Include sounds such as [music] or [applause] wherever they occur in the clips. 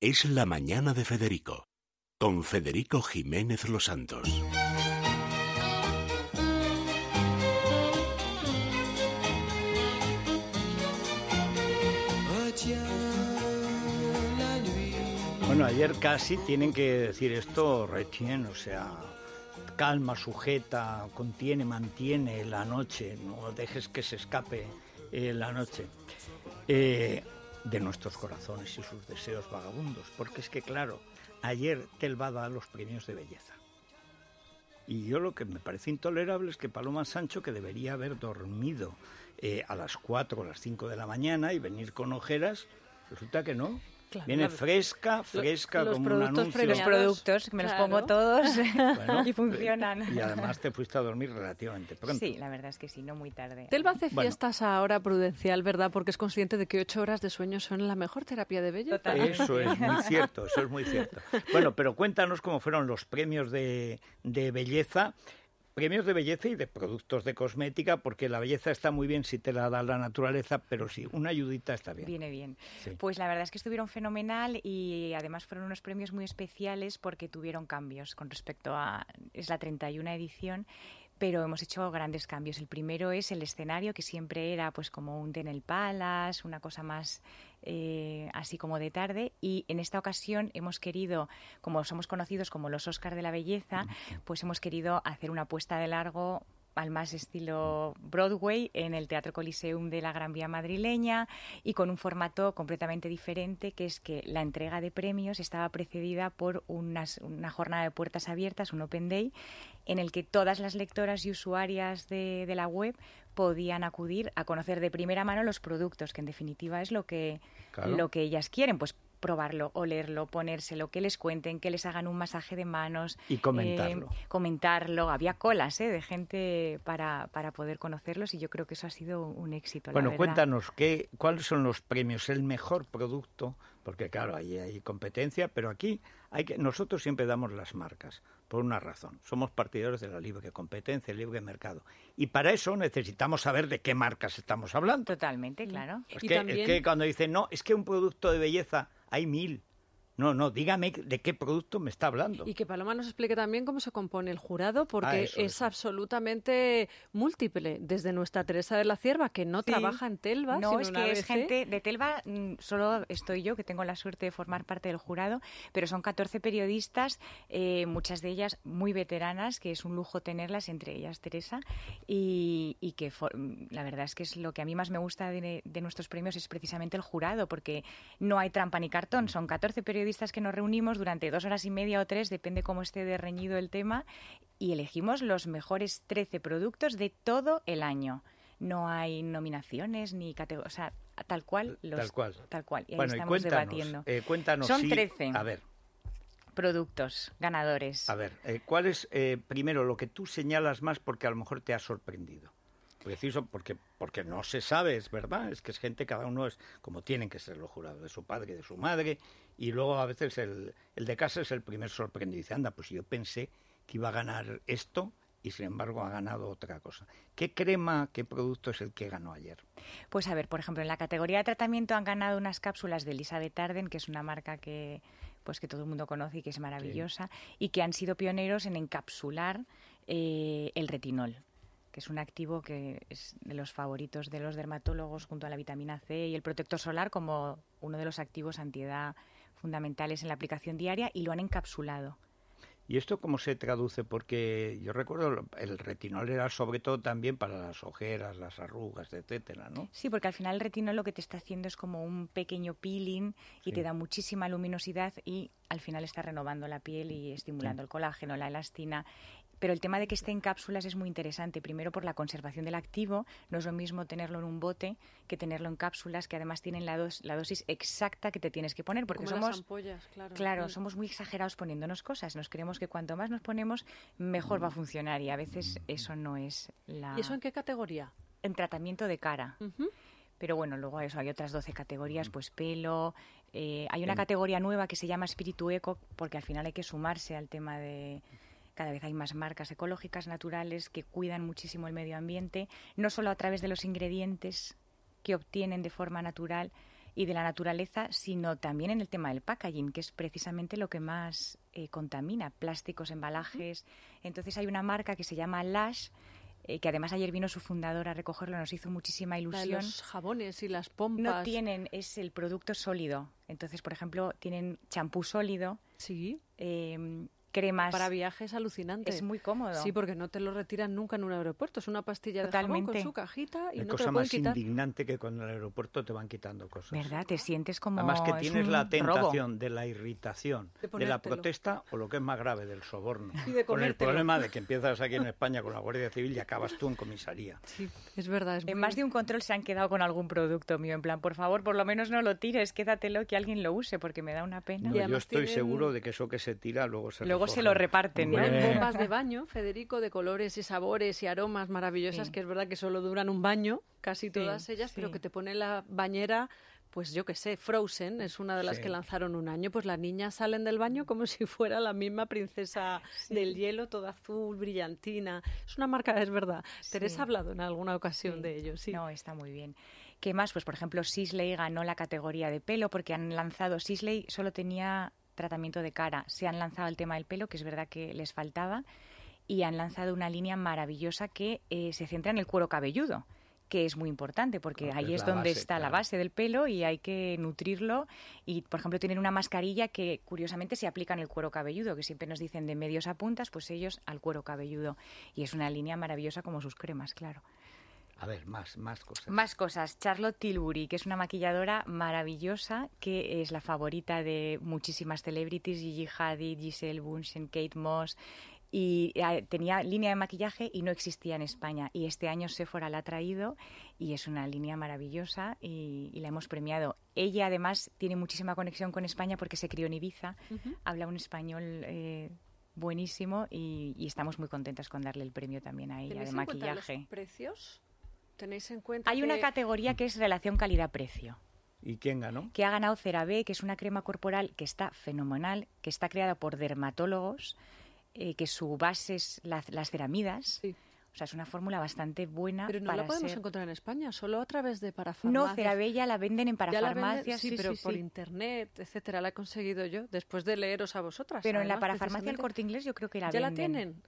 Es la mañana de Federico, con Federico Jiménez Los Santos. Bueno, ayer casi tienen que decir esto recién, o sea, calma, sujeta, contiene, mantiene la noche, no dejes que se escape eh, la noche eh, de nuestros corazones y sus deseos vagabundos, porque es que claro, ayer Telva da los premios de belleza. Y yo lo que me parece intolerable es que Paloma Sancho, que debería haber dormido eh, a las 4 o las 5 de la mañana y venir con ojeras, resulta que no, Viene fresca, fresca, como un anuncio. Los productos, me los pongo todos [laughs] y funcionan. Y además te fuiste a dormir relativamente pronto. Sí, la verdad es que sí, no muy tarde. Telva hace fiestas a hora prudencial, ¿verdad? Porque es consciente de que ocho horas de sueño son la mejor terapia de belleza. Eso es muy [laughs] cierto, eso es muy cierto. Bueno, pero cuéntanos cómo fueron los premios de, de belleza premios de belleza y de productos de cosmética, porque la belleza está muy bien si te la da la naturaleza, pero sí, una ayudita está bien. Viene bien. Pues la verdad es que estuvieron fenomenal y además fueron unos premios muy especiales porque tuvieron cambios con respecto a... Es la 31 edición pero hemos hecho grandes cambios. El primero es el escenario, que siempre era pues como un Denel Palace, una cosa más eh, así como de tarde, y en esta ocasión hemos querido, como somos conocidos como los Oscar de la Belleza, pues hemos querido hacer una apuesta de largo al más estilo Broadway en el Teatro Coliseum de la Gran Vía madrileña y con un formato completamente diferente, que es que la entrega de premios estaba precedida por una jornada de puertas abiertas, un Open Day, en el que todas las lectoras y usuarias de, de la web podían acudir a conocer de primera mano los productos, que en definitiva es lo que, lo que ellas quieren. Pues probarlo, olerlo, ponérselo, que les cuenten, que les hagan un masaje de manos. Y comentarlo. Eh, comentarlo. Había colas ¿eh? de gente para, para poder conocerlos y yo creo que eso ha sido un éxito. Bueno, cuéntanos, ¿qué, ¿cuáles son los premios? El mejor producto, porque claro, ahí hay competencia, pero aquí hay que, nosotros siempre damos las marcas por una razón. Somos partidarios de la libre competencia, el libre mercado. Y para eso necesitamos saber de qué marcas estamos hablando. Totalmente, claro. Es, que, es que cuando dicen, no, es que un producto de belleza hay mil. No, no, dígame de qué producto me está hablando. Y que Paloma nos explique también cómo se compone el jurado, porque ah, es, absolutamente múltiple. Desde nuestra Teresa de la Cierva, que no trabaja en Telva. No, es que es gente de Telva, mm, solo estoy yo, que tengo la suerte de formar parte del jurado, pero son 14 periodistas, eh, muchas de ellas muy veteranas, que es un lujo tenerlas, entre ellas Teresa, y, que mm, la verdad es que es lo que a mí más me gusta de, de nuestros premios es precisamente el jurado, porque no hay trampa ni cartón, son 14 periodistas que nos reunimos durante dos horas y media o tres, depende cómo esté de reñido el tema, y elegimos los mejores 13 productos de todo el año. No hay nominaciones ni categorías, o sea, tal cual. Los, tal cual. Tal cual. Y ahí estamos debatiendo. Eh, cuéntanos. Son 13. A ver. Productos ganadores. A ver, eh, ¿cuál es eh, primero lo que tú señalas más porque a lo mejor te ha sorprendido? Preciso porque porque no se sabe, es verdad, es que es gente, cada uno es como tienen que ser los jurados, de su padre, de su madre, y luego a veces el, el de casa es el primer sorprendido. Dice, anda, pues yo pensé que iba a ganar esto y sin embargo ha ganado otra cosa. ¿Qué crema, qué producto es el que ganó ayer? Pues a ver, por ejemplo, en la categoría de tratamiento han ganado unas cápsulas de Elizabeth Arden, que es una marca que pues que todo el mundo conoce y que es maravillosa, y que han sido pioneros en encapsular eh, el retinol que es un activo que es de los favoritos de los dermatólogos junto a la vitamina C y el protector solar como uno de los activos antiedad fundamentales en la aplicación diaria y lo han encapsulado. ¿Y esto cómo se traduce? Porque yo recuerdo el retinol era sobre todo también para las ojeras, las arrugas, etcétera, ¿no? Sí, porque al final el retinol lo que te está haciendo es como un pequeño peeling y te da muchísima luminosidad y al final está renovando la piel y estimulando el colágeno, la elastina pero el tema de que esté en cápsulas es muy interesante. Primero por la conservación del activo. No es lo mismo tenerlo en un bote que tenerlo en cápsulas que además tienen la, la dosis exacta que te tienes que poner. Porque somos, claro, somos muy exagerados poniéndonos cosas. Nos creemos que cuanto más nos ponemos, mejor va a funcionar. Y a veces eso no es la... ¿Y eso en qué categoría? En tratamiento de cara. Pero bueno, luego eso hay otras 12 categorías, pues pelo. Eh, hay una categoría nueva que se llama espíritu eco, porque al final hay que sumarse al tema de cada vez hay más marcas ecológicas, naturales, que cuidan muchísimo el medio ambiente, no solo a través de los ingredientes que obtienen de forma natural, y de la naturaleza, sino también en el tema del packaging, que es precisamente lo que más eh, contamina, plásticos, embalajes. Entonces hay una marca que se llama Lash, eh, que además ayer vino su fundador a recogerlo, nos hizo muchísima ilusión. los jabones y las pompas. No tienen, es el producto sólido. Entonces, por ejemplo, tienen champú sólido. Sí. Eh, cremas. Para viajes alucinante. Es muy cómodo. Sí, porque no te lo retiran nunca en un aeropuerto. Es una pastilla de jabón con su cajita y no cosa te lo más quitar. indignante que con el aeropuerto te van quitando cosas. ¿Verdad? Te sientes como Además que es tienes la tentación robo. de la irritación, De de, la protesta o lo que es más grave, del soborno. [laughs] Y de con el problema de que empiezas aquí en España con la Guardia Civil y acabas tú en comisaría. Sí, es verdad. Es En muy- más de un control se han quedado con algún producto mío, en plan, por favor, por lo menos no lo tires, quédatelo que alguien lo use, porque me da una pena. No, Y yo estoy tienen- seguro de que eso que se tira luego se Luego se recoge. lo reparten, ¿no? Tienen bombas de baño, Federico, de colores y sabores y aromas maravillosas, Sí. que es verdad que solo duran un baño, casi Sí, todas ellas, pero que te pone la bañera, pues yo qué sé, Frozen, es una de las Sí. que lanzaron un año, pues las niñas salen del baño como si fuera la misma princesa del hielo, toda azul, brillantina. Es una marca, es verdad. Teresa ha hablado en alguna ocasión Sí. de ello, sí. No, está muy bien. ¿Qué más? Pues, por ejemplo, Sisley ganó la categoría de pelo porque han lanzado. Sisley solo tenía tratamiento de cara. Se han lanzado el tema del pelo, que es verdad que les faltaba, y han lanzado una línea maravillosa que eh, se centra en el cuero cabelludo que es muy importante porque ahí es donde base, está la base del pelo y hay que nutrirlo y por ejemplo tienen una mascarilla que curiosamente se aplica en el cuero cabelludo que siempre nos dicen de medios a puntas pues ellos al cuero cabelludo. Y es una línea maravillosa como sus cremas claro A ver, más, más cosas. más cosas. Charlotte Tilbury, que es una maquilladora maravillosa, que es la favorita de muchísimas celebrities, Gigi Hadid, Giselle Bunchen, Kate Moss. Y eh, tenía línea de maquillaje y no existía en España. Y este año Sephora la ha traído y es una línea maravillosa y, y la hemos premiado. Ella además tiene muchísima conexión con España porque se crió en Ibiza, habla un español eh, buenísimo y, y estamos muy contentas con darle el premio también a ella ¿Tenéis de maquillaje. los precios? ¿Tenéis en cuenta Hay una categoría que es relación calidad-precio, ¿Y quién ganó? que ha ganado CeraVe, que es una crema corporal que está fenomenal, que está creada por dermatólogos, eh, que su base es la- las ceramidas. Sí. O sea, es una fórmula bastante buena Pero no para la podemos ser... encontrar en España, solo a través de parafarmacias. No, CeraVe ya la venden en venden, parafarmacias, sí, sí, pero sí, por sí. internet, etcétera, la he conseguido yo después de leeros a vosotras. Pero en la parafarmacia del. Corte Inglés yo creo que la ¿Ya la venden. tienen?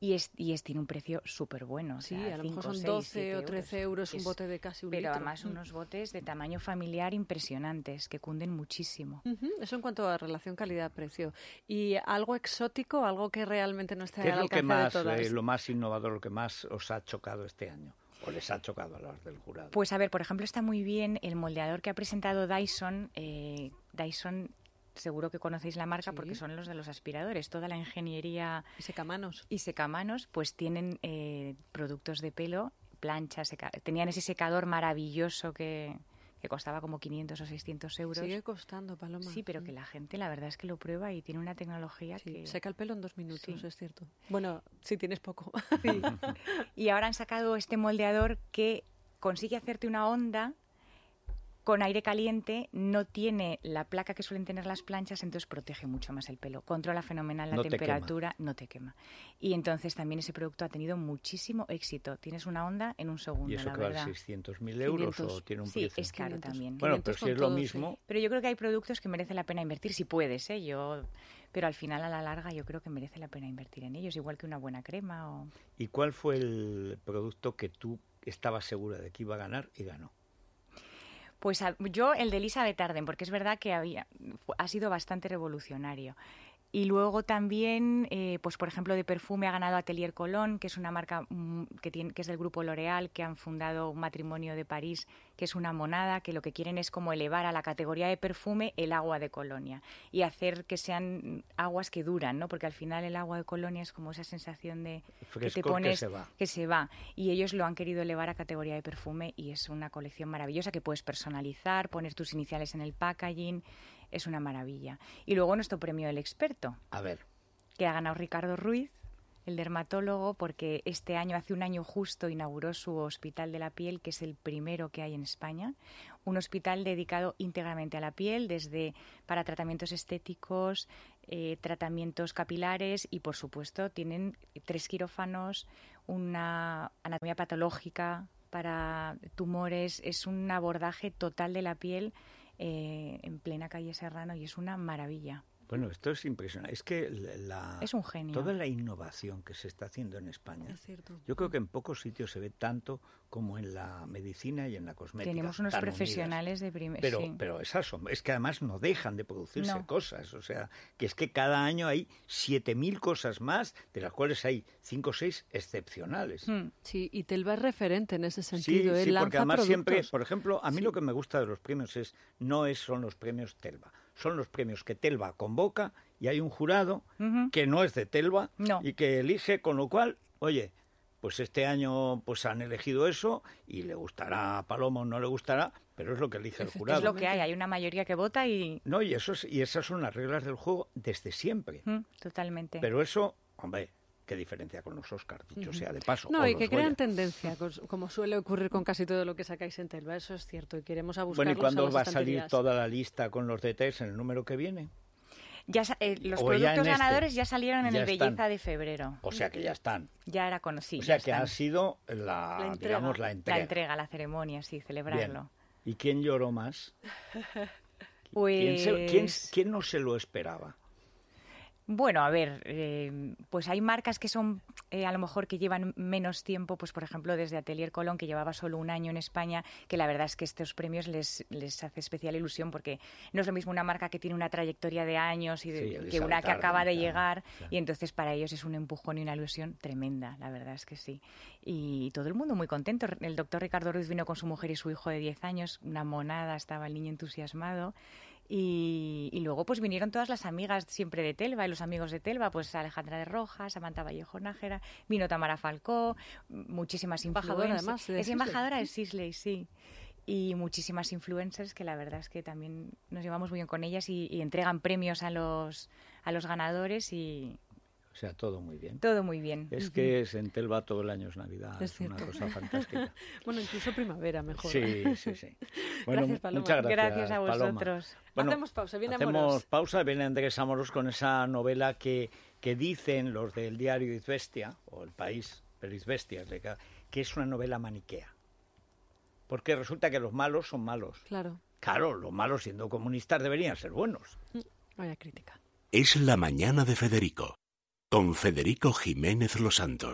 Y, es, y es, tiene un precio súper bueno. o Sí, sea, a lo cinco, mejor son seis, 12 siete o 13 euros un Es- bote de casi un Pero litro. además Mm. unos botes de tamaño familiar impresionantes, que cunden muchísimo. Eso en cuanto a relación calidad-precio. ¿Y algo exótico, algo que realmente no esté ¿Qué es al lo que alcance de más, todas? eh, lo más innovador, lo que más os ha chocado este año? ¿O les ha chocado a los del jurado? Pues a ver, por ejemplo, está muy bien el moldeador que ha presentado Dyson. eh, Dyson, seguro que conocéis la marca Sí. porque son los de los aspiradores. Toda la ingeniería Y secamanos. y secamanos, pues tienen eh, productos de pelo, planchas, seca- tenían ese secador maravilloso que, que costaba como 500 o 600 euros. Sigue costando, Paloma. Sí, pero que Mm. la gente la verdad es que lo prueba y tiene una tecnología Sí, que... Seca el pelo en dos minutos, Sí. es cierto. Bueno, si tienes poco. Sí. [laughs] Y ahora han sacado este moldeador que consigue hacerte una onda con aire caliente, no tiene la placa que suelen tener las planchas, entonces protege mucho más el pelo. Controla fenomenal la No te temperatura, no te quema. Y entonces también ese producto ha tenido muchísimo éxito. Tienes una onda en un segundo, ¿Y eso la que vale verdad. 600.000 euros 500. o tiene un Sí, precio? es caro 500. también. Bueno, 500 pero si es lo sí. mismo, Pero yo creo que hay productos que merece la pena invertir, si puedes, ¿eh? Yo, pero al final, a la larga, yo creo que merece la pena invertir en ellos, igual que una buena crema o... ¿y cuál fue el producto que tú estabas segura de que iba a ganar y ganó? Pues yo el de Elizabeth Arden, porque es verdad que había, ha sido bastante revolucionario. Y luego también, eh, pues por ejemplo, de perfume ha ganado Atelier Colón, que es una marca mm, que, tiene, que es del grupo L'Oréal, que han fundado un matrimonio de París, que es una monada, que lo que quieren es como elevar a la categoría de perfume el agua de Colonia y hacer que sean aguas que duran, ¿no? Porque al final el agua de Colonia es como esa sensación de que te que pones se va. que se va. Y ellos lo han querido elevar a categoría de perfume y es una colección maravillosa que puedes personalizar, poner tus iniciales en el packaging. Es una maravilla. Y luego nuestro premio del experto, A ver, que ha ganado Ricardo Ruiz, el dermatólogo, porque este año, hace un año justo, inauguró su Hospital de la Piel, que es el primero que hay en España. Un hospital dedicado íntegramente a la piel, desde para tratamientos estéticos, eh, tratamientos capilares y, por supuesto, tienen tres quirófanos, una anatomía patológica para tumores, es un abordaje total de la piel eh, en plena calle Serrano y es una maravilla. Bueno, esto es impresionante. Es que la, es un genio. toda la innovación que se está haciendo en España, yo creo que en pocos sitios se ve tanto como en la medicina y en la cosmética. Tenemos unos profesionales de primer Pero, pero esas son, es que además no dejan de producirse cosas. O sea, que es que cada año hay 7.000 cosas más, de las cuales hay 5 o 6 excepcionales. Hmm. Sí, y Telva es referente en ese sentido. Sí, sí porque además siempre, por ejemplo, a mí lo que me gusta de los premios es, no es, son los premios Telva son los premios que Telva convoca y hay un jurado que no es de Telva y que elige, con lo cual, oye, pues este año pues han elegido eso y le gustará a Paloma o no le gustará, pero es lo que elige el jurado. Es lo que hay, hay una mayoría que vota y... No, y, eso y esas son las reglas del juego desde siempre. totalmente. Pero eso, hombre, qué diferencia con los Oscars, dicho sea de paso. No, y que crean tendencia, como suele ocurrir con casi todo lo que sacáis en Telva, eso es cierto, y queremos a Bueno, ¿y cuándo va a salir toda la lista con los DTs en el número que viene? Ya, eh, los productos este. ganadores ya salieron en el Belleza de febrero. O sea que ya están. Ya era conocido. O sea que ha sido la, entrega. digamos, la entrega. La entrega, la ceremonia, sí, celebrarlo. ¿Y quién lloró más? [laughs] Pues... ¿Quién, ¿Quién no se lo esperaba? Bueno, a ver, eh, pues hay marcas que son eh, a lo mejor que llevan menos tiempo, pues por ejemplo desde Atelier Colón, que llevaba solo un año en España, que la verdad es que estos premios les, les hace especial ilusión porque no es lo mismo una marca que tiene una trayectoria de años y que una que acaba de llegar y entonces para ellos es un empujón y una ilusión tremenda, la verdad es que sí. Y todo el mundo muy contento. El doctor Ricardo Ruiz vino con su mujer y su hijo de 10 años, una monada, estaba el niño entusiasmado. Y, luego pues vinieron todas las amigas siempre de Telva y los amigos de Telva, pues Alejandra de Rojas, Samantha Vallejo Nájera, vino Tamara Falcó, muchísimas influencers. Además, es embajadora de Sisley, sí. Y muchísimas influencers que la verdad es que también nos llevamos muy bien con ellas y, y entregan premios a los, a los ganadores y, o sea, todo muy bien. Todo muy bien. Es que en Telva todo el año es Navidad. Es, una cosa fantástica. [laughs] bueno, incluso primavera mejor. Sí, sí, sí. [laughs] Bueno, gracias, Paloma. Muchas gracias, gracias a vosotros. hacemos pausa, viene Hacemos pausa, viene Andrés Amoros con esa novela que, que dicen los del diario Izvestia, o El País, pero Izvestia, que es una novela maniquea. Porque resulta que los malos son malos. Claro. Claro, los malos siendo comunistas deberían ser buenos. Mm, vaya crítica. Es la mañana de Federico con Federico Jiménez Los Santos.